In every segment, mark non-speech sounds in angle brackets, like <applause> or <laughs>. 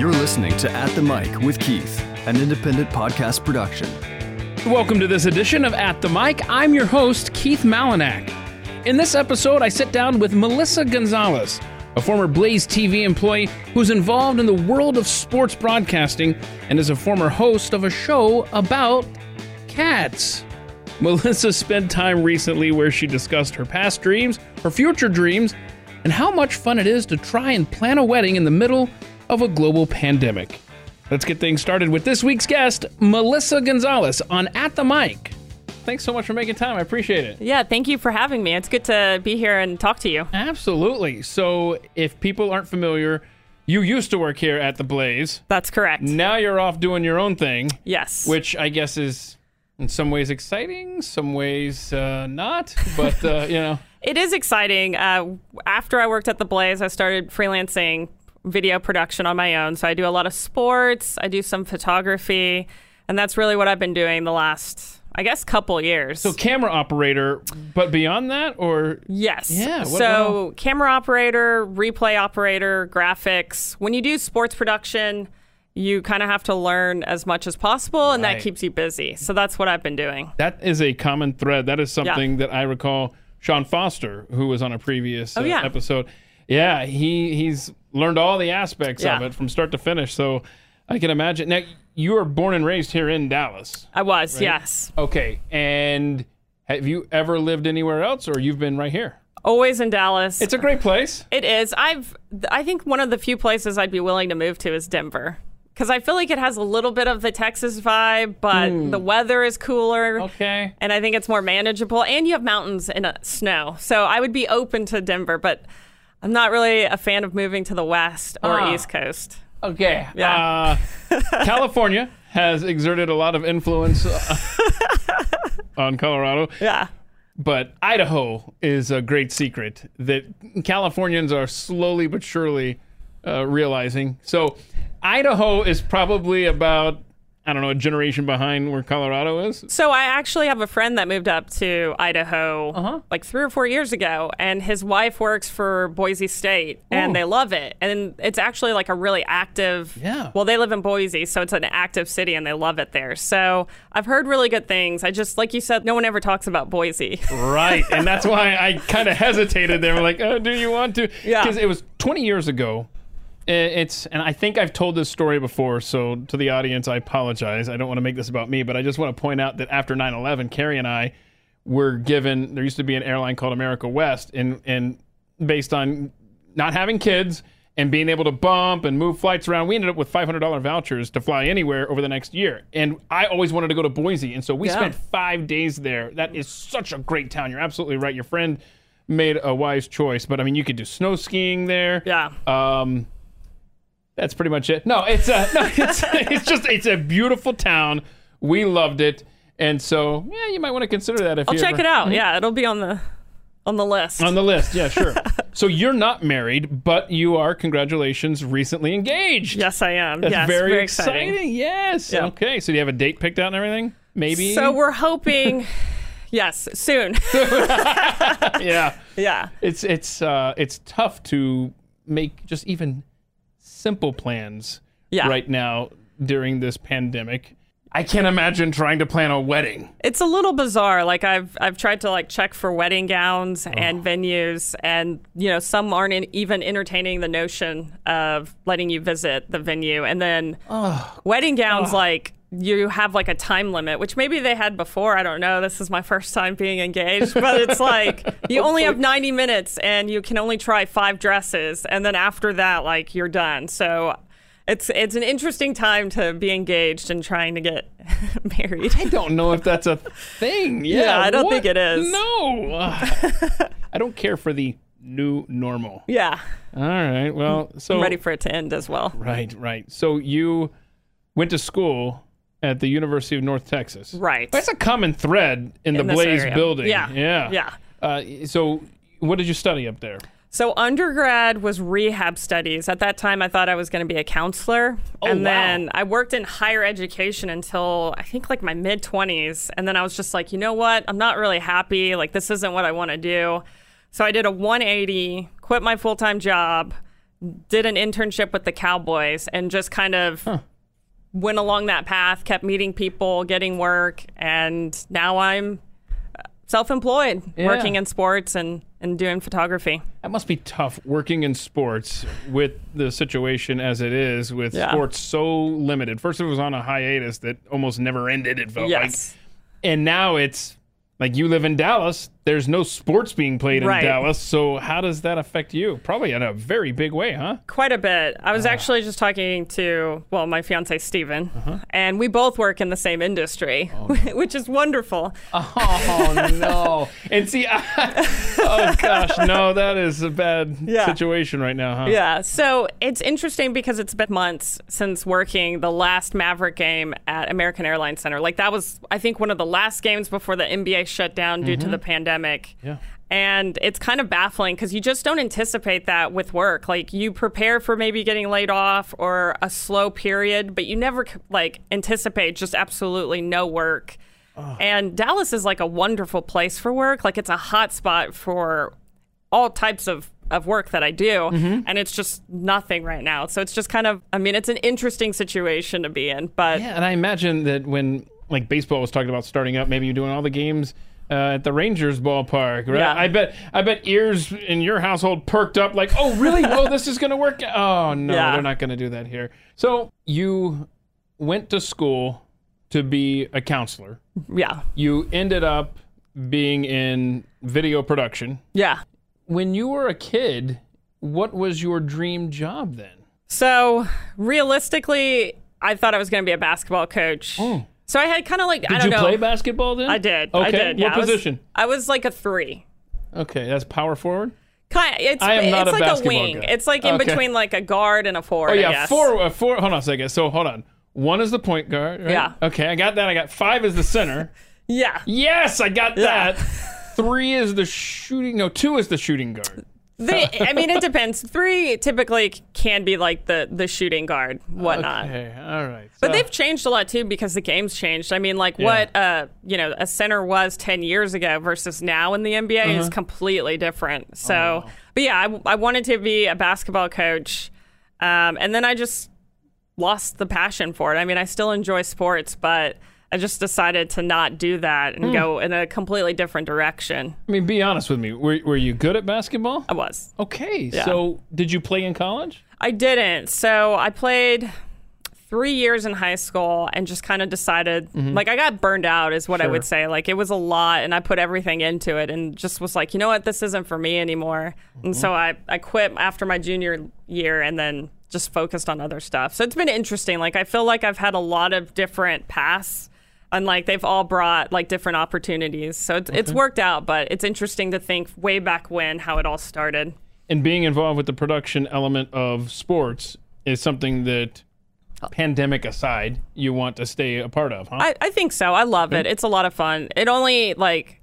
You're listening to At the Mic with Keith, an independent podcast production. Welcome to this edition of At the Mic. I'm your host, Keith Malinak. In this episode, I sit down with Melissa Gonzalez, a former Blaze TV employee who's involved in the world of sports broadcasting and is a former host of a show about cats. <laughs> Melissa spent time recently where she discussed her past dreams, her future dreams, and how much fun it is to try and plan a wedding in the middle of a global pandemic. Let's get things started with this week's guest, Melissa Gonzalez, on At the Mic. Thanks so much for making time. I appreciate it. Yeah, thank you for having me. It's good to be here and talk to you. Absolutely. So, if people aren't familiar, you used to work here at the Blaze. That's correct. Now you're off doing your own thing, Yes. which I guess is in some ways exciting, some ways uh, not. But, uh, you know, <laughs> it is exciting. Uh, after I worked at the Blaze, I started freelancing video production on my own. So I do a lot of sports, I do some photography, and that's really what I've been doing the last, I guess, couple years. so camera operator, but beyond that, or Yes. Yeah, what- so camera operator, replay operator, graphics. When you do sports production, you kind of have to learn as much as possible, and Right. that keeps you busy. So that's what I've been doing. that is a common thread. That is something that I recall Sean Foster, who was on a previous uh, Oh, yeah. episode. Yeah, he he's learned all the aspects of it from start to finish. So I can imagine. Now, you were born and raised here in Dallas. I was, yes. Okay, and have you ever lived anywhere else, or you've been right here? Always in Dallas. It's a great place. It is. I've. I think one of the few places I'd be willing to move to is Denver, because I feel like it has a little bit of the Texas vibe, but the weather is cooler. Okay. And I think it's more manageable, and you have mountains and uh, snow. So I would be open to Denver, but I'm not really a fan of moving to the west or Ah. east coast. Okay. Yeah. Uh, <laughs> California has exerted a lot of influence uh, <laughs> on Colorado. Yeah. But Idaho is a great secret that Californians are slowly but surely uh, realizing. So, Idaho is probably about, I don't know, a generation behind where Colorado is. So I actually have a friend that moved up to Idaho Uh-huh. like three or four years ago, and his wife works for Boise State, Oh. and they love it. And it's actually like a really active. Yeah. Well, they live in Boise, so it's an active city, and they love it there. So I've heard really good things. I just, like you said, no one ever talks about Boise. Right. and that's why <laughs> I kind of hesitated there. Like, oh, do you want to? Yeah. Because it was 20 years ago. It's, and I think I've told this story before, so to the audience, I apologize. I don't want to make this about me, but I just want to point out that after 9 11, Carrie and I were given, there used to be an airline called America West, and, and based on not having kids and being able to bump and move flights around, we ended up with $500 vouchers to fly anywhere over the next year. And I always wanted to go to Boise, and so we Yeah. spent five days there. That is such a great town. You're absolutely right. Your friend made a wise choice, but I mean, you could do snow skiing there. yeah. Um, that's pretty much it. No, it's a, no, <laughs> it's, it's just it's a beautiful town. We loved it, and so yeah, you might want to consider that if I'll you check ever- it out. Yeah, it'll be on the on the list. on the list. Yeah, sure. <laughs> so you're not married, but you are. Congratulations, recently engaged. yes, I am. that's yes, very, exciting. exciting. Yes. Yeah. Okay. So do you have a date picked out and everything? Maybe. So we're hoping, <laughs> yes, soon. yeah. yeah. it's it's uh it's tough to make just even simple plans Yeah. right now during this pandemic. I can't imagine trying to plan a wedding. It's a little bizarre. Like I've I've tried to like check for wedding gowns Oh. and venues, and you know some aren't in, even entertaining the notion of letting you visit the venue. And then wedding gowns, like you have like a time limit, which maybe they had before. I don't know. This is my first time being engaged, but it's <laughs> like you only have 90 minutes and you can only try five dresses, and then after that, like you're done. So. It's, it's an interesting time to be engaged and trying to get <laughs> married. I don't know if that's a thing. Yeah, <laughs> Yeah, I don't what? think it is. No. I don't care for the new normal. Yeah. All right. Well, so I'm ready for it to end as well. Right, right. So you went to school at the University of North Texas. Right. That's a common thread in, the Blaze area. building. Yeah. Yeah. Yeah. Uh, so what did you study up there? So undergrad was rehab studies. At that time, I thought I was going to be a counselor, Oh, and wow. then I worked in higher education until I think like my mid twenties, and then I was just like, you know what? I'm not really happy. Like this isn't what I want to do. So I did a 180, quit my full time job, did an internship with the Cowboys and just kind of went along that path, kept meeting people, getting work, and now I'm self-employed, Yeah. working in sports and and doing photography. That must be tough working in sports with the situation as it is, with Yeah. sports so limited. First, it was on a hiatus that almost never ended. It felt like, and now it's like you live in Dallas. There's no sports being played in Dallas. So how does that affect you? Probably in a very big way, huh? Quite a bit. I was actually just talking to, well, my fiance, Steven, Uh-huh. and we both work in the same industry, Oh, <laughs> which is wonderful. Oh no! <laughs> and see, I, oh gosh, no, that is a bad Yeah. situation right now, huh? Yeah. So it's interesting because it's been months since working the last Maverick game at American Airlines Center. Like, that was, I think, one of the last games before the NBA shut down due to the pandemic. Mm-hmm. Yeah. And it's kind of baffling because you just don't anticipate that with work. Like you prepare for maybe getting laid off or a slow period, but you never like anticipate just absolutely no work. And Dallas is like a wonderful place for work. Like it's a hot spot for all types of of work that I do, and it's just nothing right now. So it's just kind of, I mean, it's an interesting situation to be in, but Yeah, and I imagine that when like baseball was talking about starting up, maybe you're doing all the games uh, at the Rangers ballpark, right? Yeah. I bet I bet ears in your household perked up like, "Oh, really? oh, this is going to work." Oh, no, <laughs> Yeah. they're not going to do that here. So, you went to school to be a counselor. yeah, You ended up being in video production. yeah. When you were a kid, what was your dream job then? So realistically, I thought I was going to be a basketball coach. So I had kind of like I. Did don't you know. play basketball then? I did. Okay. I did. Yeah, What I was- position? I was like a three. Okay, that's power forward. Kind. It's I am not it's a like a wing. guy. It's like in Okay. between like a guard and a forward. Oh I yeah, four, uh, four. Hold on a second. So hold on. One is the point guard. Right? Yeah. Okay, I got that. I got five is the center. <laughs> Yeah. yes, I got Yeah. that. Three is the shooting. No, two is the shooting guard. They, <laughs> I mean, it depends. Three typically can be like the the shooting guard, whatnot. Okay, all right. But they've changed a lot too because the game's changed. I mean, like what uh, you know, a center was ten years ago versus now in the NBA Uh-huh. is completely different. Oh, So, but yeah, I, I wanted to be a basketball coach, um, and then I just lost the passion for it. I mean, I still enjoy sports, but I just decided to not do that and go in a completely different direction. I mean, be honest with me. Were, were you good at basketball? I was. Okay, so did you play in college? I didn't. So I played three years in high school and just kind of decided, like, I got burned out, is what I Mm-hmm. Would say. Like, it was a lot, and I put everything into it and just was like, you know what, this isn't for me anymore. And Mm-hmm. so I, I quit after my junior year and then just focused on other stuff. So it's been interesting. Like, I feel like I've had a lot of different paths. And like they've all brought like different opportunities, so it's it's worked out. But it's interesting to think way back when how it all started. And being involved with the production element of sports is something that, pandemic aside, you want to stay a part of, huh? I, I think so. I love it. It's a lot of fun. It only like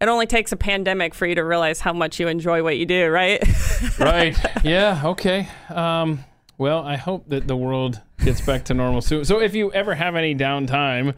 it only takes a pandemic for you to realize how much you enjoy what you do, right? <laughs> right. Yeah. Okay. Um, well, I hope that the world gets back to normal soon. So, if you ever have any downtime,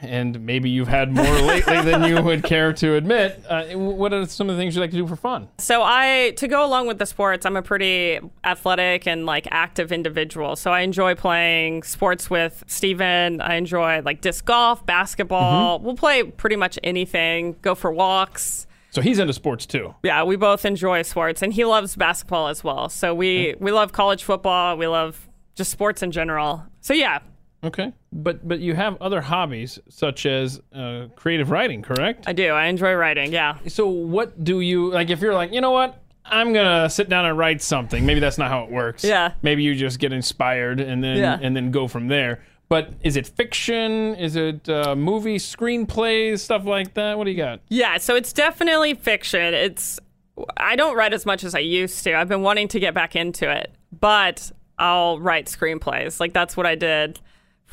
and maybe you've had more lately than you would care to admit, uh, what are some of the things you like to do for fun? so I to go along with the sports, I'm a pretty athletic and like active individual. So I enjoy playing sports with Steven. I enjoy like disc golf, basketball. We'll play pretty much anything, go for walks. So he's into sports too. Yeah, we both enjoy sports and he loves basketball as well. So we we love college football, we love just sports in general. So yeah, Okay. But but you have other hobbies such as uh, creative writing, correct? I do. I enjoy writing. Yeah. so what do you like? If you're like, you know what? I'm gonna sit down and write something. Maybe that's not how it works. Yeah. Maybe you just get inspired and then Yeah. and then go from there. But is it fiction? Is it uh, movie screenplays, stuff like that? What do you got? Yeah, so it's definitely fiction. It's I don't write as much as I used to. I've been wanting to get back into it, but I'll write screenplays. Like that's what I did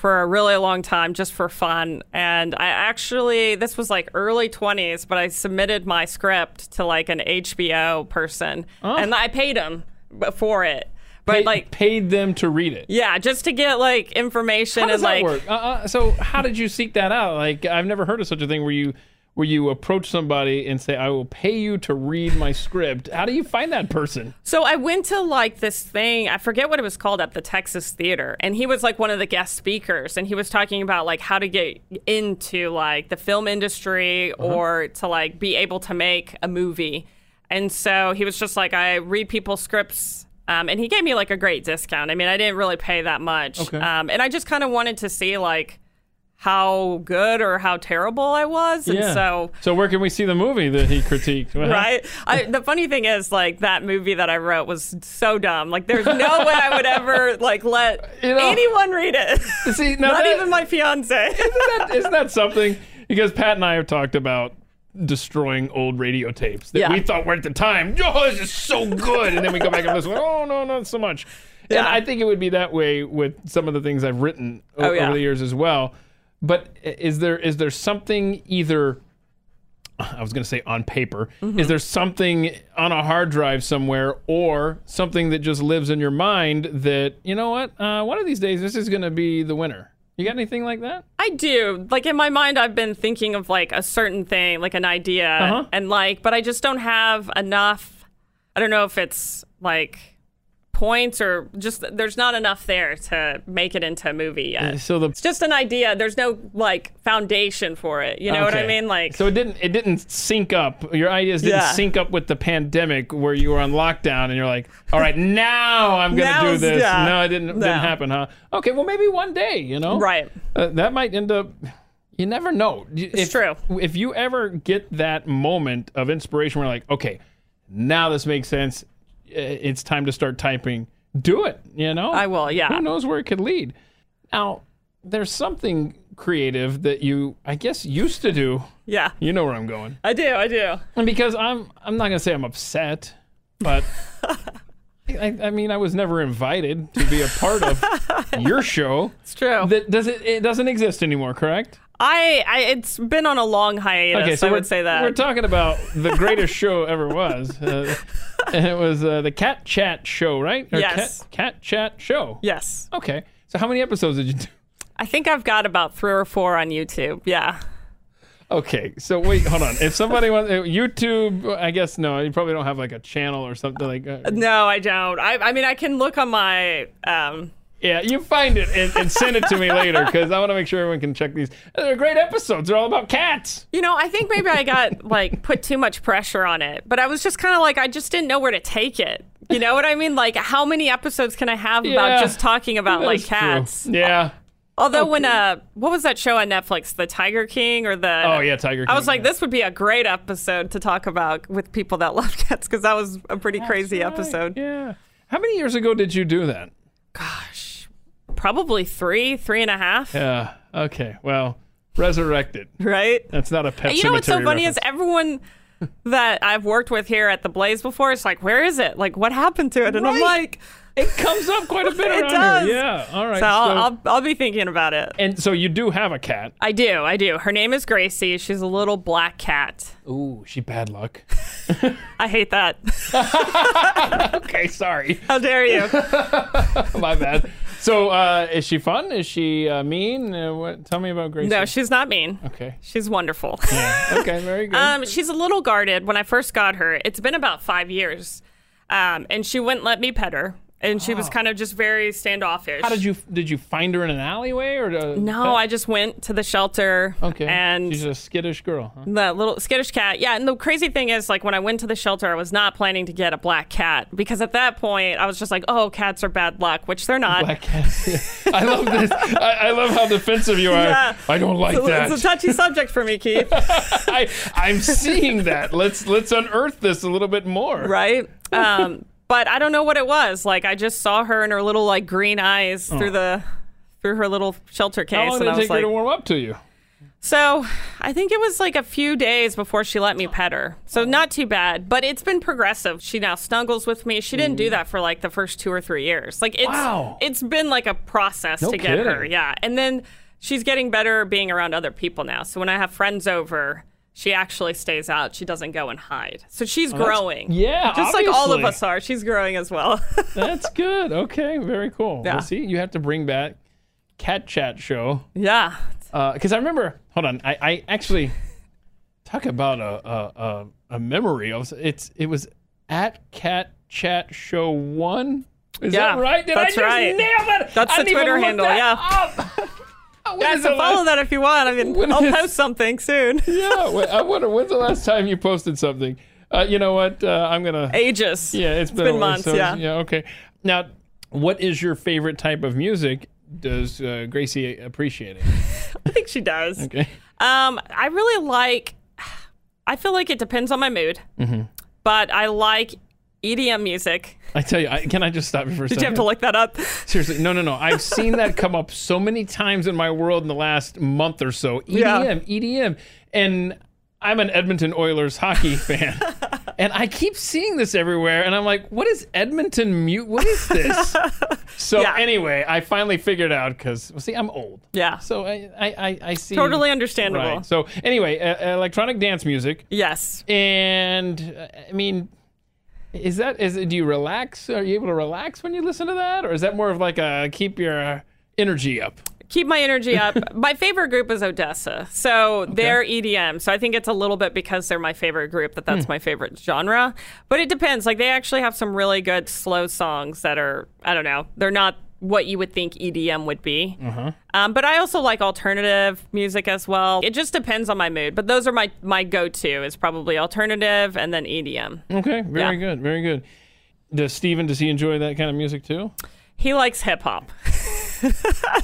for a really long time just for fun. And I actually this was like early 20s, but I submitted my script to like an HBO person and I paid them for it. But Pay- like paid them to read it. yeah, just to get like information How does and that like work? Uh, uh, so how did you seek that out? Like I've never heard of such a thing where you where you approach somebody and say, "I will pay you to read my script." How do you find that person? So I went to like this thing, I forget what it was called at the Texas Theater, and he was like one of the guest speakers and he was talking about like how to get into like the film industry or to like be able to make a movie. And so he was just like I read people's scripts um, and he gave me like a great discount. I mean, I didn't really pay that much. Okay. Um, and I just kind of wanted to see like how good or how terrible I was. And so so where can we see the movie that he critiqued? <laughs> right? I, the funny thing is, like that movie that I wrote was so dumb. Like, there's no way I would ever <laughs> like let You know- anyone read it. See, Not that- even my fiance. <laughs> isn't that, isn't that something? Because Pat and I have talked about destroying old radio tapes that Yeah. we thought were at the time, oh, this is so good. And then we go back and listen, oh, no, not so much. And I think it would be that way with some of the things I've written Oh, yeah. over the years as well. But is there is there something either I was going to say on paper. Mm-hmm. Is there something on a hard drive somewhere, or something that just lives in your mind that you know what? Uh, one of these days, this is going to be the winner. You got anything like that? I do. Like in my mind, I've been thinking of like a certain thing, like an idea, Uh-huh. and like, but I just don't have enough. I don't know if it's like points or just there's not enough there to make it into a movie yet. So the It's just an idea. There's no like foundation for it. You know what I mean? Like, so it didn't it didn't sync up. Your ideas didn't Yeah. sync up with the pandemic where you were on lockdown and you're like, all right, <laughs> now I'm gonna do this. yeah. No, it didn't didn't happen, huh? Okay, well maybe one day, you know, right? Uh, that might end up. You never know. It's if, true. If you ever get that moment of inspiration where like, okay, now this makes sense. Uh, It's time to start typing. Do it. You know. I will. Yeah. Who knows where it could lead? Now, there's something creative that you, I guess, used to do. Yeah. You know where I'm going. I do. I do. And because I'm, I'm not gonna say I'm upset, but <laughs> I, I mean, I was never invited to be a part of <laughs> your show. It's true. That does it? It doesn't exist anymore, correct? I, I it's been on a long hiatus. I we're, would say that. we're talking about the greatest <laughs> show ever was, uh, <laughs> and it was uh, the Cat Chat show, right? Or Yes. Cat, Cat Chat show. yes. Okay. So how many episodes did you do? I think I've got about three or four on YouTube. Yeah. Okay, so wait, hold on. If somebody wants YouTube, I guess no, you probably don't have like a channel or something like. Uh, No, I don't. I, I mean, I can look on my. Um, yeah, you find it and, and send it to me later because I want to make sure everyone can check these. They're great episodes. They're all about cats. you know, I think maybe I got like put too much pressure on it, but I was just kind of like, I just didn't know where to take it. You know what I mean? Like, how many episodes can I have Yeah, about just talking about like That's true. cats? Yeah. Although when uh, what was that show on Netflix, The Tiger King or the? Oh yeah, Tiger. King. I was like, yeah. this would be a great episode to talk about with people that <laughs> love cats because that was a pretty crazy Right, episode. Yeah. How many years ago did you do that? Gosh, probably three, three and a half, Yeah. Okay. Well, resurrected. right? That's not a pet. You know what's so funny reference. is everyone that I've worked with here at the Blaze before It's like, where is it? Like, what happened to it? And I'm like, it comes up quite a bit <laughs> It does. here. Yeah. All right. so I'll, I'll I'll be thinking about it. and so you do have a cat. I do, I do. Her name is Gracie. She's a little black cat. Ooh, she bad luck. <laughs> I hate that. <laughs> okay, sorry. How dare you? My bad. So, uh, is she fun? Is she uh, mean? Uh, what? Tell me about Gracie. No, she's not mean. Okay. She's wonderful. Yeah. Okay. Very good. Um, she's a little guarded. When I first got her, it's been about five years, um, and she wouldn't let me pet her, and she was kind of just very standoffish. How did you did you find her in an alleyway or? uh, No, I just went to the shelter. Okay. and she's a skittish girl. Huh? the little skittish cat. Yeah, and the crazy thing is, like, when I went to the shelter, I was not planning to get a black cat because at that point, I was just like, "Oh, cats are bad luck," which they're not. Black cat. <laughs> I love this. I, I love how defensive you are. Yeah. I don't like It's a- that. It's a touchy subject for me, Keith. <laughs> I, I'm seeing that. Let's let's unearth this a little bit more. right? Um, but I don't know what it was. Like I just saw her and her little like green eyes through oh. the through her little shelter case, How long and did it take her like, to warm up to you? so I think it was like a few days before she let me pet her. So oh. not too bad, but it's been progressive. She now snuggles with me. She didn't do mm. that for like the first two or three years. Like it's Wow. it's been like a process No to get her. Yeah, and then she's getting better being around other people now. So when I have friends over. She actually stays out. She doesn't go and hide. So she's oh, growing. yeah, Just like all of us are. She's growing as well. <laughs> That's good. Okay, very cool. Yeah. Well, see, you have to bring back Cat Chat Show yeah. Uh, because I remember. Hold on, I, I actually talk about a a, a, memory. Was, it's it was at Cat Chat Show One. Is Yeah, that right? Did that's I just right. nail that? That's I the Twitter handle, yeah. <laughs> up. When Yeah, is the so follow last- that if you want. I mean, <laughs> When I'll is- post something soon. <laughs> Yeah, I wonder when's the last time you posted something. Uh, you know what? Uh, I'm gonna. Ages. Yeah, it's been, been months, so- yeah. Yeah. Okay. Now, what is your favorite type of music? Does uh, Gracie appreciate it? <laughs> I think she does. Okay. Um, I really like. I feel like it depends on my mood, Mm-hmm. but I like EDM music. I tell you, I, can I just stop you for a Did second? you have to look that up? Seriously, no, no, no. I've seen that come up so many times in my world in the last month or so. EDM, <laughs> Yeah. EDM, and I'm an Edmonton Oilers hockey <laughs> fan, and I keep seeing this everywhere, and I'm like, what is Edmonton mute? What is this? <laughs> so Yeah. anyway, I finally figured out because well, see, I'm old. Yeah. So I, I, I, I see. Totally understandable. Right. So anyway, uh, electronic dance music, Yes. and uh, I mean, is that is do you relax? Are you able to relax when you listen to that, or is that more of like a keep your energy up? Keep my energy up. <laughs> my favorite group is ODESZA. So they're EDM. So I think it's a little bit because they're my favorite group that that's hmm. my favorite genre. But it depends. Like they actually have some really good slow songs that are, I don't know, they're not what you would think EDM would be. Uh-huh. Um, but I also like alternative music as well. It just depends on my mood. But those are my, my go to is probably alternative and then EDM. Okay, very Yeah. good, very good. Does Steven, does he enjoy that kind of music too? He likes hip hop. <laughs>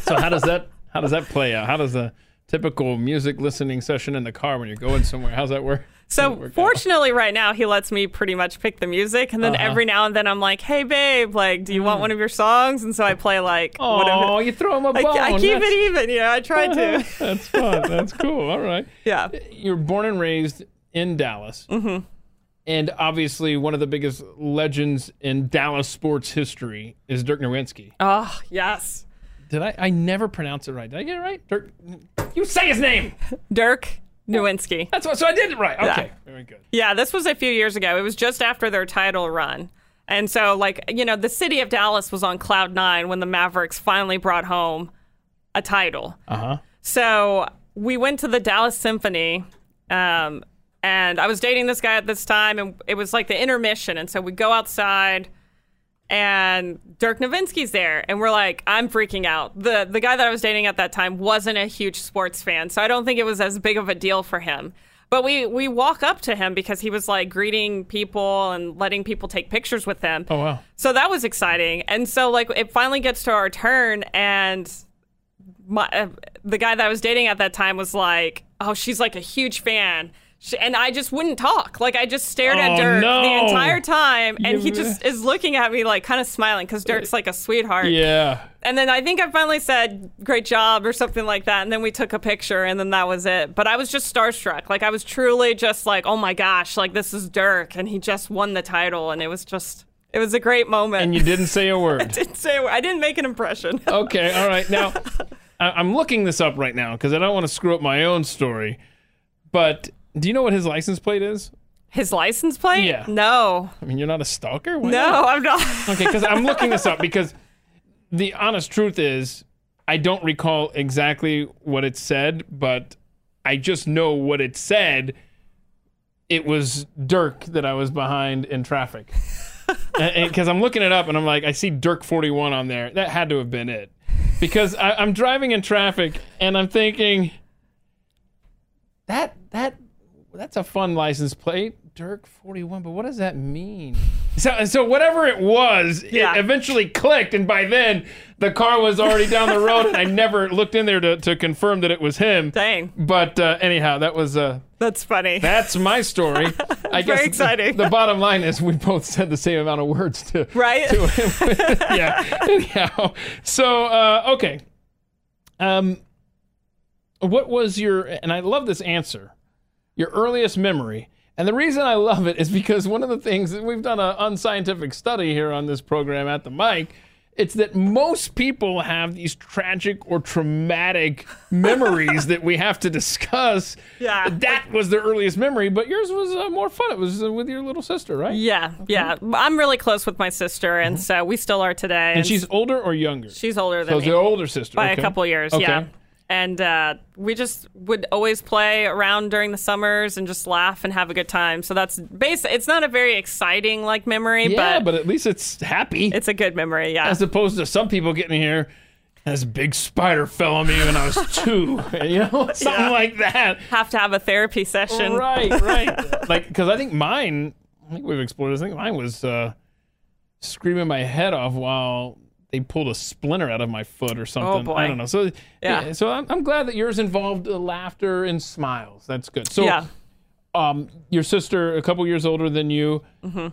So how does that how does that play out? How does a typical music listening session in the car when you're going somewhere? How's that work? So work out? fortunately, right now he lets me pretty much pick the music, and then Uh-huh. every now and then I'm like, "Hey, babe, like, do you want one of your songs?" And so I play like Oh, you throw him a I, bone. I keep That's- it even, yeah. I try to. That's fun. That's <laughs> cool. All right. yeah, You're born and raised in Dallas. Mm-hmm. And obviously, one of the biggest legends in Dallas sports history is Dirk Nowitzki. oh yes, Did I? I never pronounce it right. Did I get it right? Dirk. You say his name. <laughs> Dirk Nowitzki. That's what. So I did it right. Okay. Very good. Yeah, this was a few years ago. It was just after their title run. And so, like, you know, the city of Dallas was on cloud nine when the Mavericks finally brought home a title. Uh huh. So we went to the Dallas Symphony, um, and I was dating this guy at this time, and it was like the intermission. And so we go outside, and Dirk Nowitzki's there, and we're like, I'm freaking out. the The guy that I was dating at that time wasn't a huge sports fan, so I don't think it was as big of a deal for him. But we we walk up to him because he was like greeting people and letting people take pictures with him. Oh wow. So that was exciting. And so like it finally gets to our turn and my uh, the guy that I was dating at that time was like, "Oh, she's like a huge fan." She, and I just wouldn't talk. Like I just stared Oh, at Dirk no. the entire time and he just is looking at me like kind of smiling cuz Dirk's like a sweetheart. Yeah. And then I think I finally said, "Great job" or something like that, and then we took a picture and then that was it. But I was just starstruck. Like I was truly just like, "Oh my gosh, like this is Dirk and he just won the title." And it was just it was a great moment. And you didn't say a word. <laughs> I didn't say a word. I didn't make an impression. <laughs> Okay, all right. Now, I'm looking this up right now because I don't want to screw up my own story. But do you know what his license plate is? His license plate? Yeah. No. I mean, you're not a stalker. Why No, not? I'm not. Okay, because I'm looking this up because the honest truth is I don't recall exactly what it said, but I just know what it said. It was Dirk that I was behind in traffic. <laughs> Because I'm looking it up and I'm like, I see Dirk 41 on there. That had to have been it. Because I, I'm driving in traffic and I'm thinking, that that that's a fun license plate, Dirk 41. But what does that mean? So so whatever it was, Yeah. it eventually clicked, and by then the car was already down the road, and I <laughs> never looked in there to, to confirm that it was him. Dang. But uh, anyhow, that was uh, That's funny. that's my story. <laughs> I guess Very the- exciting. The, bottom line is we both said the same amount of words to right? to him. <laughs> yeah. Anyhow, so uh, okay. Um, what was your? And I love this answer. Your earliest memory. And the reason I love it is because one of the things that we've done an unscientific study here on this program at the mic. It's that most people have these tragic or traumatic <laughs> memories that we have to discuss. Yeah. That was the earliest memory, but yours was uh, more fun. It was uh, with your little sister, right? yeah, yeah. I'm really close with my sister, and so we still are today. Mm-hmm. And she's older or younger? she's older than So me the older sister by okay. a couple years. Okay. Yeah. And uh, we just would always play around during the summers and just laugh and have a good time. So that's base. It's not a very exciting like memory, Yeah, but, but at least it's happy. it's a good memory. Yeah. as opposed to some people getting here. This big spider fell on me when I was two, <laughs> you know, <laughs> something Yeah. like that. have to have a therapy session. Right, right. <laughs> like, because I think mine, I think we've explored this. I think mine was uh, screaming my head off while they pulled a splinter out of my foot or something. Oh, boy. I don't know. So, yeah. Yeah. so I'm, I'm glad that yours involved uh, laughter and smiles. That's good. So, Yeah. um, your sister, a couple years older than you,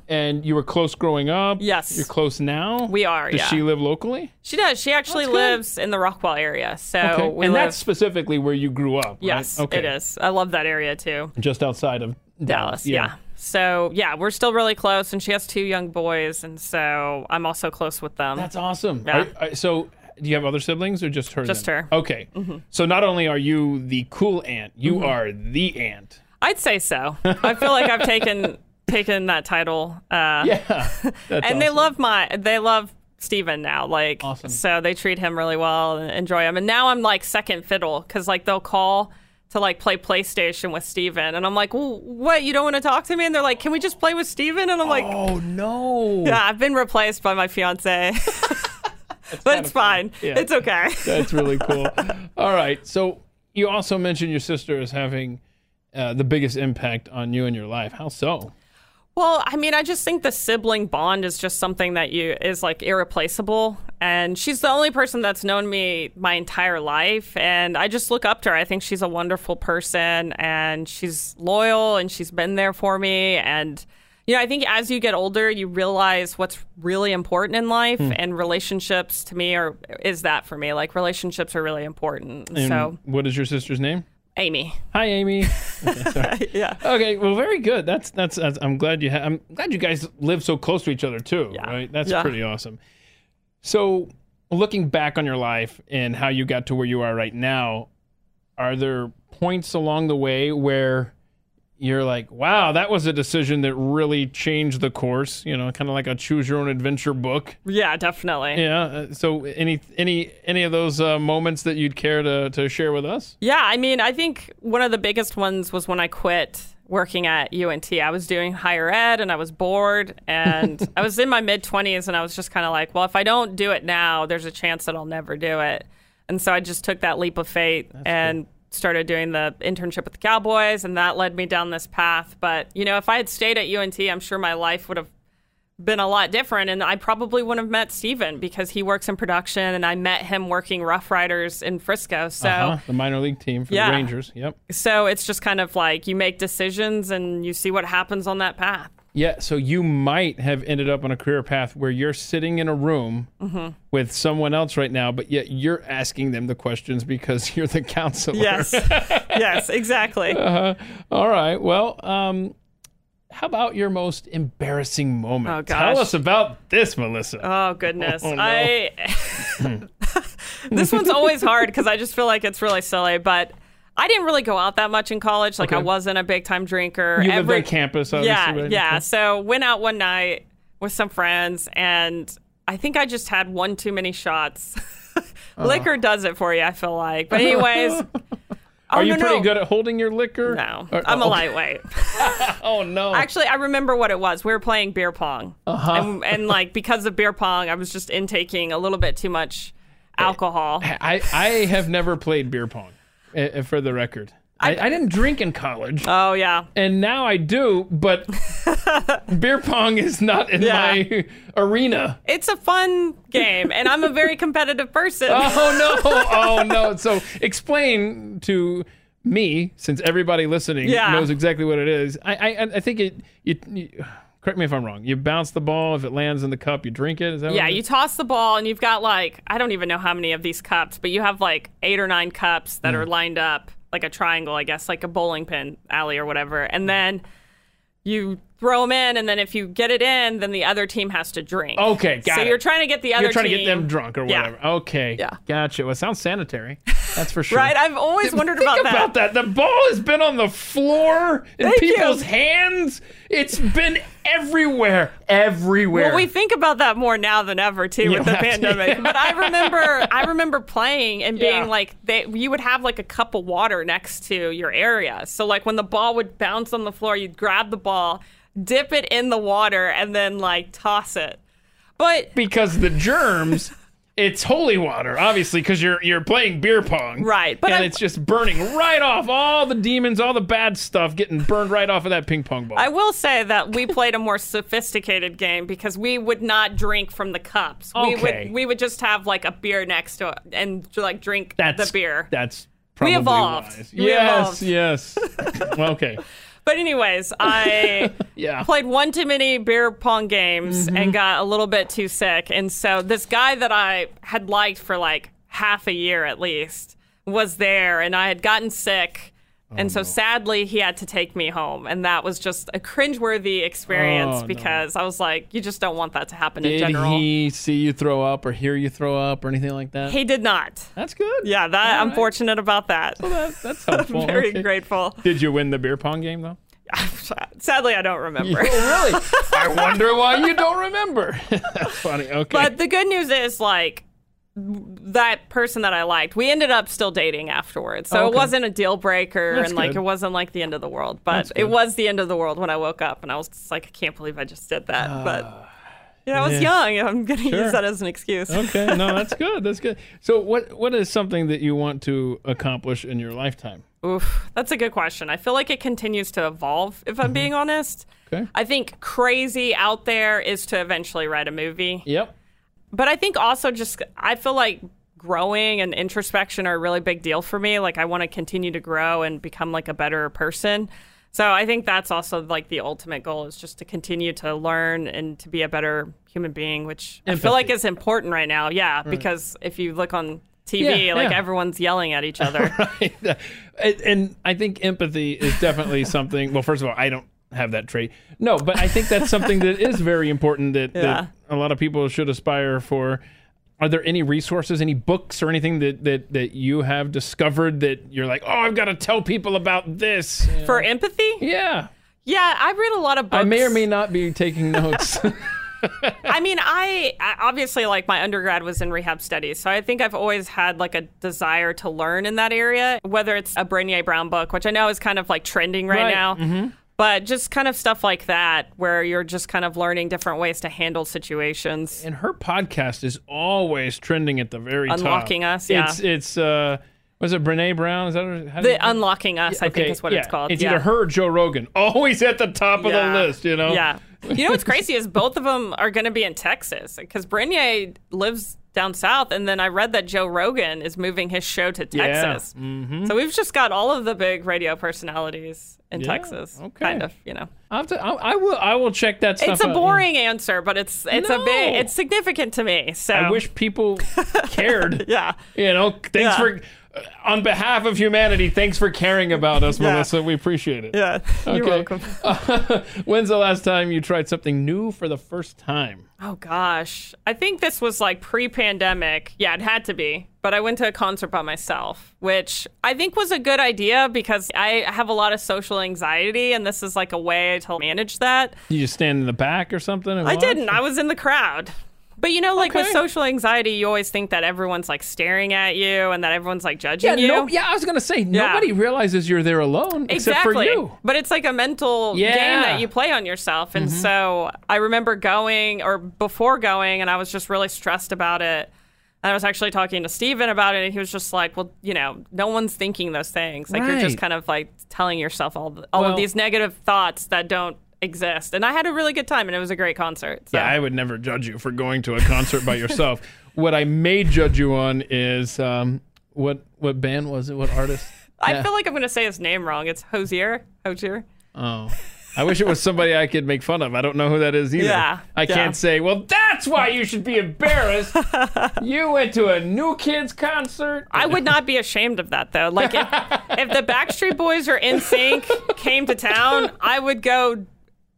and you were close growing up. Mm-hmm. Yes. You're close now. We are, Does yeah. she live locally? She does. She actually lives in the Rockwall area. So Okay. we and live. that's specifically where you grew up. right? yes, Okay. it is. I love that area too. Just outside of Dallas. Dallas, yeah. So yeah, we're still really close, and she has two young boys, and so I'm also close with them. That's awesome. Yeah. Are- are- so, do you have other siblings or just her? Just then? her. Mm-hmm. Okay. So not only are you the cool aunt, you are the aunt. I'd say so. I feel like I've taken <laughs> taken that title. Uh, Yeah. That's <laughs> and they love my they love Steven now like Awesome. so they treat him really well and enjoy him and now I'm like second fiddle because like they'll call to like play PlayStation with Steven and I'm like well what you don't want to talk to me and they're like can we just play with Steven and I'm like Oh no. yeah I've been replaced by my fiance <laughs> but it's fine Yeah. it's okay That's really cool. <laughs> All right. So you also mentioned your sister is having uh, the biggest impact on you in your life. How so? Well, I mean, I just think the sibling bond is just something that you is like irreplaceable. And she's the only person that's known me my entire life. And I just look up to her. I think she's a wonderful person and she's loyal and she's been there for me. And, you know, I think as you get older, you realize what's really important in life. Hmm. And relationships to me are, is that for me. Like, relationships are really important. And so, what is your sister's name? Amy. Hi, Amy. <laughs> Okay. Yeah. Okay, well, very good. That's that's. that's I'm glad you. Ha- I'm glad you guys live so close to each other too. Yeah. Right. That's Yeah. pretty awesome. So, looking back on your life and how you got to where you are right now, are there points along the way where you're like, "Wow, that was a decision that really changed the course." You know, kind of like a choose your own adventure book. Yeah, definitely. Yeah. uh, So, any any any of those uh, moments that you'd care to to share with us? Yeah, I mean, I think one of the biggest ones was when I quit working at UNT. I was doing higher ed and I was bored and <laughs> I was in my mid 20s and I was just kind of like, well, if I don't do it now, there's a chance that I'll never do it. And so I just took that leap of faith and started doing the internship with the Cowboys and that led me down this path. But, you know, if I had stayed at UNT, I'm sure my life would have been a lot different and I probably wouldn't have met Steven because he works in production and I met him working Rough Riders in Frisco. So Uh-huh, the minor league team for Yeah. the Rangers. Yep. so it's just kind of like you make decisions and you see what happens on that path. Yeah, so you might have ended up on a career path where you're sitting in a room Mm-hmm. with someone else right now, but yet you're asking them the questions because <laughs> you're the counselor. Yes. <laughs> yes, exactly. All right. Well, um, how about your most embarrassing moment? Oh, gosh. Tell us about this, Melissa. Oh goodness. Oh, no. I <laughs> This one's always hard cuz I just feel like it's really silly, but I didn't really go out that much in college. Like I wasn't a big time drinker. you lived Every- on campus, obviously. yeah, right? yeah. So went out one night with some friends, and I think I just had one too many shots. <laughs> Liquor does it for you, I feel like. But anyways, <laughs> Are oh, you no, pretty no. good at holding your liquor? No, Or- I'm a oh, lightweight. <laughs> Oh no. Actually, I remember what it was. We were playing beer pong, Uh-huh. and, and like because of beer pong, I was just intaking a little bit too much alcohol. I, I have never played beer pong, for the record. I, I didn't drink in college. Oh yeah, and now I do, but <laughs> beer pong is not in Yeah. my arena. it's a fun game, and I'm a very competitive person. <laughs> Oh no! <laughs> Oh no! So explain to me, since everybody listening Yeah. knows exactly what it is. I I, I think it. You, you, correct me if I'm wrong. You bounce the ball. If it lands in the cup, you drink it. Is that? Yeah, you toss the ball, and you've got like I don't even know how many of these cups, but you have like eight or nine cups that Hmm. are lined up like a triangle, I guess, like a bowling pin alley or whatever, and then you throw them in, and then if you get it in, then the other team has to drink. Okay, got so it. you're trying to get the other You're trying to team. get them drunk or Yeah. whatever. Okay. Yeah. Gotcha. Well, it sounds sanitary. That's for sure. Right? I've always wondered Think about that. about that. The ball has been on the floor in Thank you. people's hands. It's been everywhere. Everywhere. Well, we think about that more now than ever too Yeah, with the that's- pandemic. yeah. But I remember, I remember playing and being Yeah. like, they, you would have like a cup of water next to your area. So like when the ball would bounce on the floor, you'd grab the ball, dip it in the water, and then like toss it. But because the germs. It's holy water, obviously, because you're you're playing beer pong, Right, but and I- it's just burning right off all the demons, all the bad stuff, getting burned right off of that ping pong ball. I will say that we played a more sophisticated game because we would not drink from the cups. We Okay. would we would just have like a beer next to it and like drink that's the beer. That's probably evolved. wise. We yes, evolved. yes. <laughs> okay, But anyways, I <laughs> yeah. played one too many beer pong games Mm-hmm. and got a little bit too sick. And so this guy that I had liked for like half a year at least was there and I had gotten sick. Oh, and so sadly he had to take me home. And that was just a cringeworthy experience Oh, no. because I was like, you just don't want that to happen in Did general. he see you throw up or hear you throw up or anything like that? He did not. That's good. Yeah, that All I'm right. fortunate about that. That, that's <laughs> helpful. Very Okay. grateful. Did you win the beer pong game though? <laughs> Sadly, I don't remember. <laughs> Oh, really? I wonder why you don't remember. that's funny. Okay. But the good news is, like, that person that I liked, we ended up still dating afterwards. So Oh, it wasn't a deal breaker That's and, like, good. it wasn't like the end of the world. But it was the end of the world when I woke up and I was just like, I can't believe I just did that. but, you know, I was yeah. young. I'm going to Sure. use that as an excuse. okay. No, <laughs> that's good. That's good. So, what what is something that you want to accomplish in your lifetime? Oof, that's a good question. I feel like it continues to evolve, if I'm being honest. Mm-hmm. Okay. I think crazy out there is to eventually write a movie. Yep. But I think also just I feel like growing and introspection are a really big deal for me. Like I want to continue to grow and become like a better person. So I think that's also like the ultimate goal is just to continue to learn and to be a better human being, which I feel like is important right now. Yeah, because if you look on TV, Yeah, like yeah. everyone's yelling at each other. <laughs> Right. and, and I think empathy is definitely <laughs> something. Well, first of all, I don't have that trait. No, but I think that's something that is very important that, Yeah. that a lot of people should aspire for. Are there any resources, any books or anything that, that, that you have discovered that you're like, oh, I've got to tell people about this? For empathy? Yeah. Yeah, I read a lot of books. I may or may not be taking notes. <laughs> <laughs> I mean, I, I obviously like my undergrad was in rehab studies, so I think I've always had like a desire to learn in that area. Whether it's a Brene Brown book, which I know is kind of like trending right, Right, now, mm-hmm. But just kind of stuff like that, where you're just kind of learning different ways to handle situations. and her podcast is always trending at the very top. Unlocking Us, yeah. It's, it's, uh, was it Brene Brown? Is that her- how do you- The unlocking us, I think, is what yeah. it's called. It's yeah. either her or Joe Rogan. <laughs> Always at the top of the list, you know? Yeah. You know what's crazy is both of them are going to be in Texas because Brene lives down south, and then I read that Joe Rogan is moving his show to Texas. Yeah. Texas. Mm-hmm. So we've just got all of the big radio personalities in Yeah, Texas. okay. Kind of, you know. I'll have to, I, I will. I will check that stuff. It's a out. boring answer, but it's it's a big it's significant to me. So I wish people <laughs> cared. yeah. You know, thanks for, Uh, on behalf of humanity, thanks for caring about us, Yeah. Melissa. We appreciate it. Yeah. You're Okay. welcome. <laughs> When's the last time you tried something new for the first time? Oh gosh. I think this was like pre-pandemic. Yeah, it had to be. But I went to a concert by myself, which I think was a good idea because I have a lot of social anxiety and this is like a way to manage that. You just stand in the back or something? and I watch? didn't. I was in the crowd. But you know, like with social anxiety, you always think that everyone's like staring at you and that everyone's like judging Yeah, you. no, yeah, I was gonna say nobody realizes you're there alone except for Exactly. you. But it's like a mental Yeah. Mm-hmm. game that you play on yourself. And so I remember going or before going, and I was just really stressed about it. And I was actually talking to Steven about it, and he was just like, well, you know, no one's thinking those things. Like, you're just kind of like telling yourself all, the, all Well- of these negative thoughts that don't exist. And I had a really good time, and it was a great concert. So. Yeah, I would never judge you for going to a concert by yourself. <laughs> What I may judge you on is um, what what band was it? What artist? I Yeah. feel like I'm going to say his name wrong. It's Hozier. Hozier. Oh. I wish it was somebody I could make fun of. I don't know who that is either. Yeah, I yeah. can't say, well, that's why you should be embarrassed. <laughs> you went to a New Kids concert. I would <laughs> not be ashamed of that though. Like if, if the Backstreet Boys or NSYNC came to town, I would go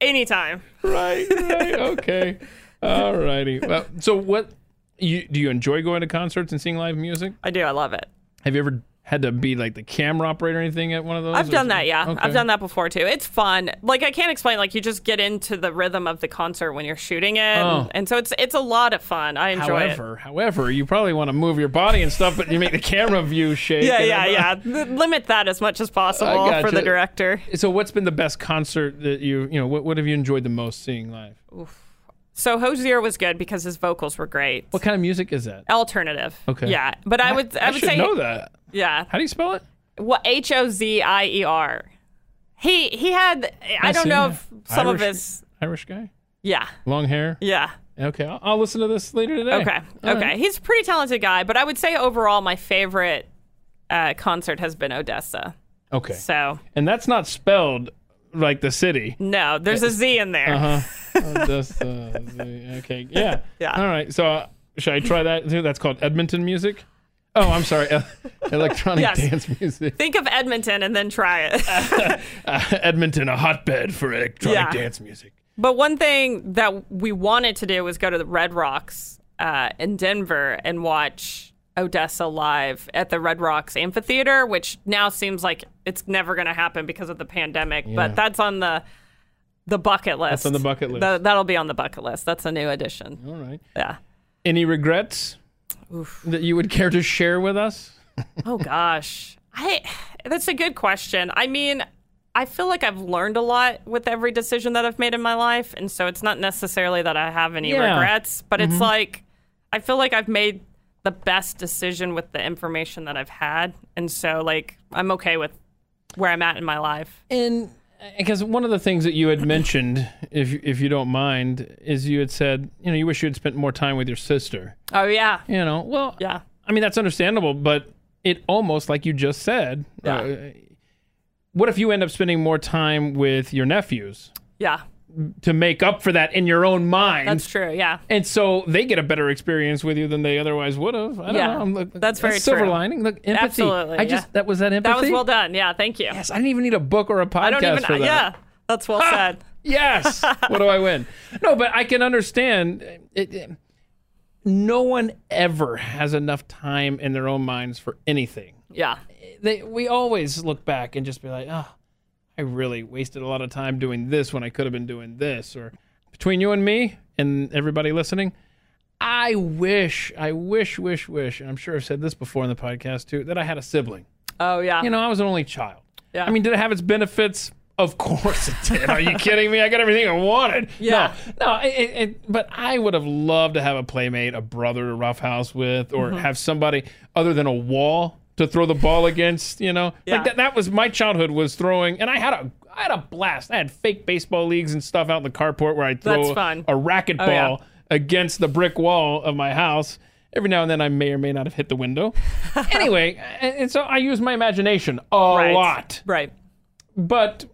anytime. right, <laughs> right, okay. All righty. Well, so what, you, do you enjoy going to concerts and seeing live music? I do. I love it. Have you ever had to be like the camera operator or anything at one of those? I've done that, yeah. Okay. I've done that before too. It's fun. Like I can't explain. Like you just get into the rhythm of the concert when you're shooting it, Oh. and, and so it's it's a lot of fun. I enjoy it. However, however, you probably want to move your body and stuff, but you make the camera view shake. Yeah, yeah, yeah. Limit that as much as possible I for the director. So, what's been the best concert that you you know? What, what have you enjoyed the most seeing live? So Hozier was good because his vocals were great. What kind of music is that? Alternative. Okay. Yeah, but I would I, would should say know that. yeah. How do you spell it? What H O Z I E R. He he had I, don't know if some of his Irish guy, yeah long hair. yeah Okay, I'll, I'll listen to this later today. okay All okay right. he's a pretty talented guy but I would say overall my favorite uh, concert has been ODESZA Okay, so and that's not spelled like the city. no there's a Z in there Uh huh. Just, uh, okay. Yeah. <laughs> Yeah. All right. So uh, should I try that too? That's called Edmonton music. Oh, I'm sorry. Uh, <laughs> electronic Yes. dance music. think of Edmonton and then try it <laughs> Uh, Edmonton, a hotbed for electronic Yeah. dance music. But one thing that we wanted to do was go to the Red Rocks uh, in Denver and watch ODESZA live at the Red Rocks Amphitheater, which now seems like it's never going to happen because of the pandemic. Yeah. But that's on the the bucket list. That's on the bucket list. Th- that'll be on the bucket list. That's a new addition. All right. Yeah. Any regrets that you would care to share with us? Oh gosh, I that's a good question. I mean, I feel like I've learned a lot with every decision that I've made in my life, and so it's not necessarily that I have any Yeah. regrets, but it's mm-hmm. like I feel like I've made the best decision with the information that I've had, and so like I'm okay with where I'm at in my life. And because one of the things that you had mentioned, if if you don't mind, is you had said, you know, you wish you had spent more time with your sister. Oh yeah, You know, well, yeah, I mean, that's understandable, but it almost, like you just said, Yeah. uh, what if you end up spending more time with your nephews yeah. To make up for that in your own mind? That's true. Yeah. and so they get a better experience with you than they otherwise would have. I don't Yeah, like, that's very silver true. lining. Look, empathy. Absolutely, I just yeah. that was that empathy. That was well done. Yeah. Thank you. Yes, I didn't even need a book or a podcast I don't even. for that. Yeah. That's well said. Yes. <laughs> what do I win? No, but I can understand. It, it- no one ever has enough time in their own minds for anything. Yeah. They, we always look back and just be like, oh, I really wasted a lot of time doing this when I could have been doing this. Or between you and me and everybody listening, I wish, I wish, wish, wish, and I'm sure I've said this before in the podcast too, that I had a sibling. Oh yeah. You know, I was an only child. Yeah. I mean, did it have its benefits? Of course it did. Are you kidding me? I got everything I wanted. Yeah. No, no. It, it, it- but I would have loved to have a playmate, a brother to roughhouse with, or Mm-hmm. have somebody other than a wall to throw the ball against. You know, Yeah. like that. That was my childhood was throwing, and I had a. I had a blast. I had fake baseball leagues and stuff out in the carport where I'd throw That's fun. a racquetball Oh, yeah. against the brick wall of my house. Every now and then, I may or may not have hit the window. <laughs> anyway, and, so I use my imagination a Right. lot, Right. but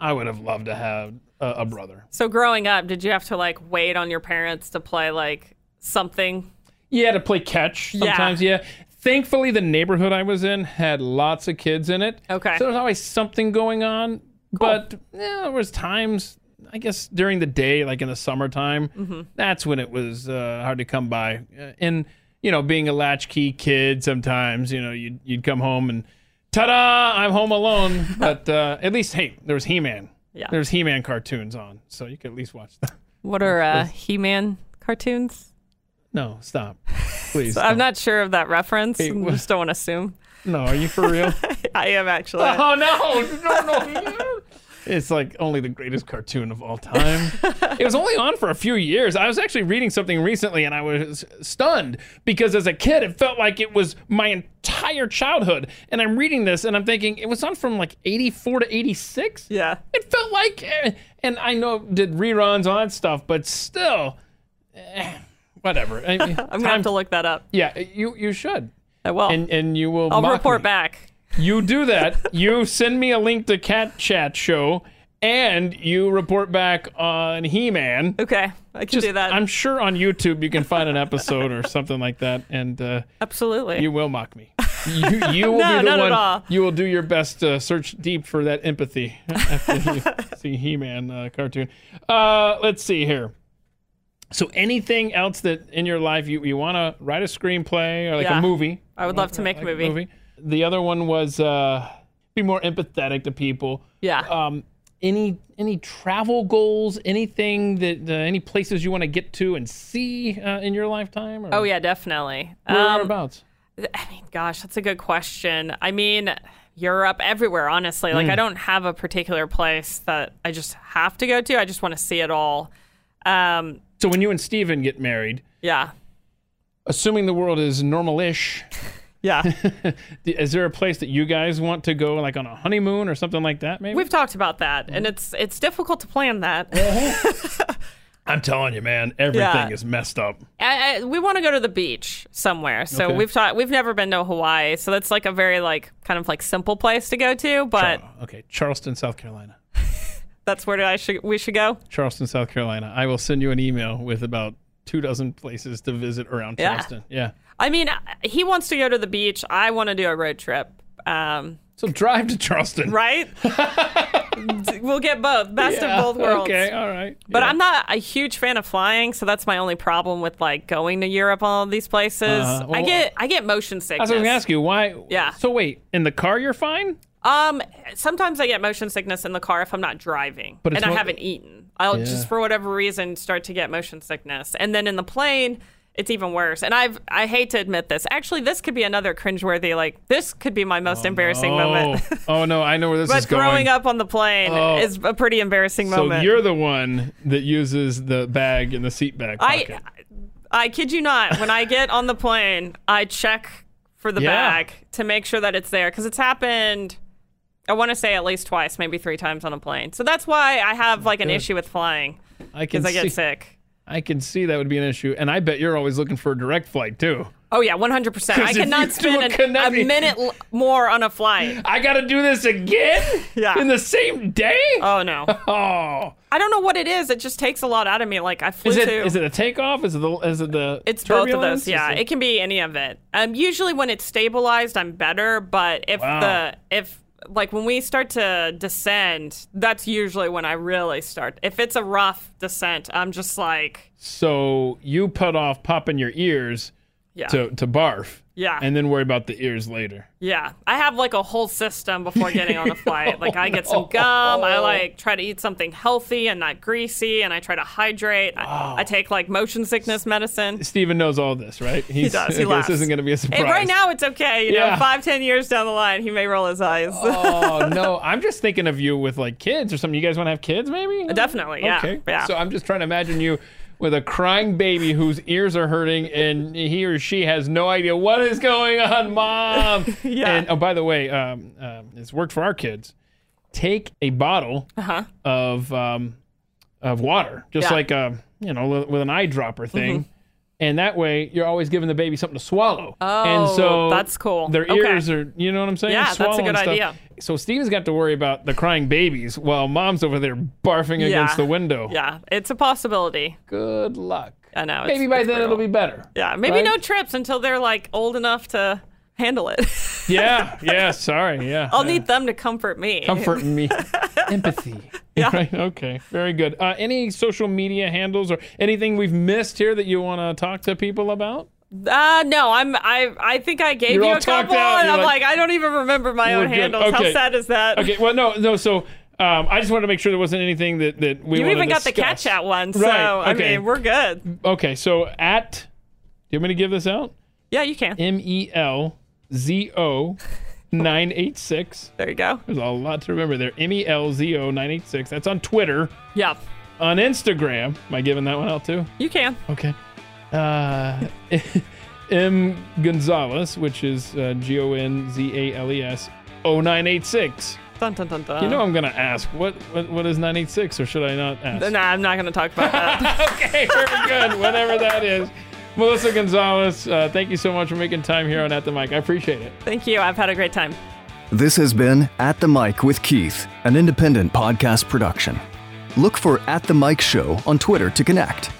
I would have loved to have a, a brother. So growing up, did you have to like wait on your parents to play like something? Yeah, to play catch Yeah. sometimes. Yeah. Thankfully, the neighborhood I was in had lots of kids in it. Okay. So there's always something going on. But yeah, there was times, I guess, during the day, like in the summertime, Mm-hmm. that's when it was uh, hard to come by. Uh, And you know, being a latchkey kid, sometimes you know you'd you'd come home and ta-da, I'm home alone. <laughs> but uh, at least, hey, there was He-Man. Yeah. There's He-Man cartoons on, so you could at least watch that. What are uh, He-Man cartoons? No, stop, <laughs> please. I'm not sure of that reference. Hey, I just don't want to assume. No, are you for real? <laughs> I am actually. Oh no, no, no! It's like only the greatest cartoon of all time. <laughs> it was only on for a few years. I was actually reading something recently, and I was stunned because as a kid, it felt like it was my entire childhood. And I'm reading this, and I'm thinking it was on from like '84 to '86. Yeah. It felt like, eh, and I know it did reruns on that stuff, but still, eh, whatever. I- <laughs> I'm gonna have to look that up. Yeah, you you should, I will. and and you will. I'll report me. back. You do that. <laughs> you send me a link to Cat Chat Show, and you report back on He Man. Okay, I can do that. I'm sure on YouTube you can find an episode or something like that, and uh, Absolutely. you will mock me. <laughs> You, you will No, be the one. You will do your best to search deep for that empathy after you see He Man uh, cartoon. Uh, let's see here. So, anything else that in your life you, you want to write a screenplay or like Yeah. a movie? I would love to make a like movie. the other one was uh, be more empathetic to people. Yeah. Um, any any travel goals? Anything that uh, any places you want to get to and see uh, in your lifetime? Or oh yeah, definitely. Um, whereabouts? I mean, gosh, that's a good question. I mean, Europe, everywhere, honestly. Like, I don't have a particular place that I just have to go to. I just want to see it all. Um, So when you and Steven get married, yeah. assuming the world is normal-ish, <laughs> Yeah. <laughs> is there a place that you guys want to go, like on a honeymoon or something like that? Maybe We've talked about that, and it's it's difficult to plan that. Uh-huh. <laughs> I'm telling you, man, everything Yeah. is messed up. I, I, we want to go to the beach somewhere. So Okay. we've taught, we've never been to Hawaii, so that's like a very like kind of like simple place to go to. But Oh, okay, Charleston, South Carolina. That's where I should we should go. Charleston, South Carolina. I will send you an email with about two dozen places to visit around Yeah. Charleston. Yeah. I mean, he wants to go to the beach. I want to do a road trip. Um, So drive to Charleston. right? <laughs> we'll get both. Best Yeah, of both worlds. Okay, all right. But Yeah. I'm not a huge fan of flying, so that's my only problem with like going to Europe. All of these places, Uh, I get I get motion sickness. I was going to ask you why. Yeah. So wait, in the car you're fine. Um, sometimes I get motion sickness in the car if I'm not driving But and I haven't eaten. I'll Yeah. just for whatever reason start to get motion sickness, and then in the plane. It's even worse. And I've I hate to admit this. Actually, this could be another cringeworthy like this could be my most embarrassing oh, moment. <laughs> oh no, I know where this but is going. But growing up on the plane Oh. is a pretty embarrassing so moment. you're the one that uses the bag in the seat bag I I kid you not. When I get on the plane, I check for the Yeah. bag to make sure that it's there because it's happened. I want to say at least twice, maybe three times on a plane. So that's why I have like an Good. issue with flying I can because I get see. sick. I can see that would be an issue, and I bet you're always looking for a direct flight too. Oh yeah, one hundred percent. <laughs> 'Cause I cannot spend a an, a minute l- more on a flight. I got to do this again <laughs> Yeah. in the same day. Oh no, <laughs> oh, I don't know what it is. It just takes a lot out of me. Like I flew is it to. is it a takeoff? Is it the is it the It's both of those. Yeah, it- it can be any of it. Um, usually when it's stabilized, I'm better. But if Wow. the if like when we start to descend, that's usually when I really start. If it's a rough descent, I'm just like, so you put off popping your ears yeah, to to barf. Yeah. and then worry about the ears later. yeah. I have like a whole system before getting on a flight. Like I get some gum. I <laughs> oh. like try to eat something healthy and not greasy, and I try to hydrate. I, I take like motion sickness medicine. Steven knows all this, right? He's, does. <laughs> He laughs. This isn't going to be a surprise. And right now it's okay. You know, Yeah. five, ten years down the line, he may roll his eyes. oh <laughs> no, I'm just thinking of you with like kids or something. You guys want to have kids, maybe? Definitely, yeah, Okay. yeah. So I'm just trying to imagine you with a crying baby whose ears are hurting and he or she has no idea what is going on, mom. <laughs> Yeah. And oh, by the way, um, um, it's worked for our kids. Take a bottle Uh-huh. of um, of water, just Yeah. like a you know with an eyedropper thing. Mm-hmm. And that way, you're always giving the baby something to swallow. Oh, and so that's cool. Their Okay. ears are, you know what I'm saying? Yeah, that's a good stuff. idea. So Steven's got to worry about the crying babies while mom's over there barfing Yeah. against the window. Yeah, it's a possibility. Good luck. I know. Maybe by then brutal. it'll be better. Yeah, maybe right? no trips until they're like old enough to handle it. <laughs> Yeah, yeah, sorry. Yeah. I'll yeah. need them to comfort me. comfort me. <laughs> Empathy. <laughs> Yeah. Right. Okay. Very good. Uh, any social media handles or anything we've missed here that you want to talk to people about? Uh no, I'm I I think I gave You're you all a talked couple, out, and you're I'm like- like, I don't even remember my own good. handles. Okay. How sad is that? Okay. Well, no, no. So um, I just wanted to make sure there wasn't anything that that we You even got the catch discuss. chat one, so Right, I mean we're good. Okay. So at, do you want me to give this out? Yeah, you can. M E L Z O nine eight six. There you go. There's a lot to remember there. M E L Z O nine eight six. That's on Twitter. Yeah, On Instagram. Am I giving that one out too? you can. Okay. Uh, <laughs> M Gonzalez, which is uh, G O N Z A L E S 0986. Dun dun dun dun. You know I'm gonna ask what what, what is 986 or should I not ask? Nah, I'm not gonna talk about that. <laughs> okay, very good. Whatever that is. Melissa Gonzalez, uh, thank you so much for making time here on At the Mic. I appreciate it. Thank you. I've had a great time. This has been At the Mic with Keith, an independent podcast production. Look for At the Mic Show on Twitter to connect.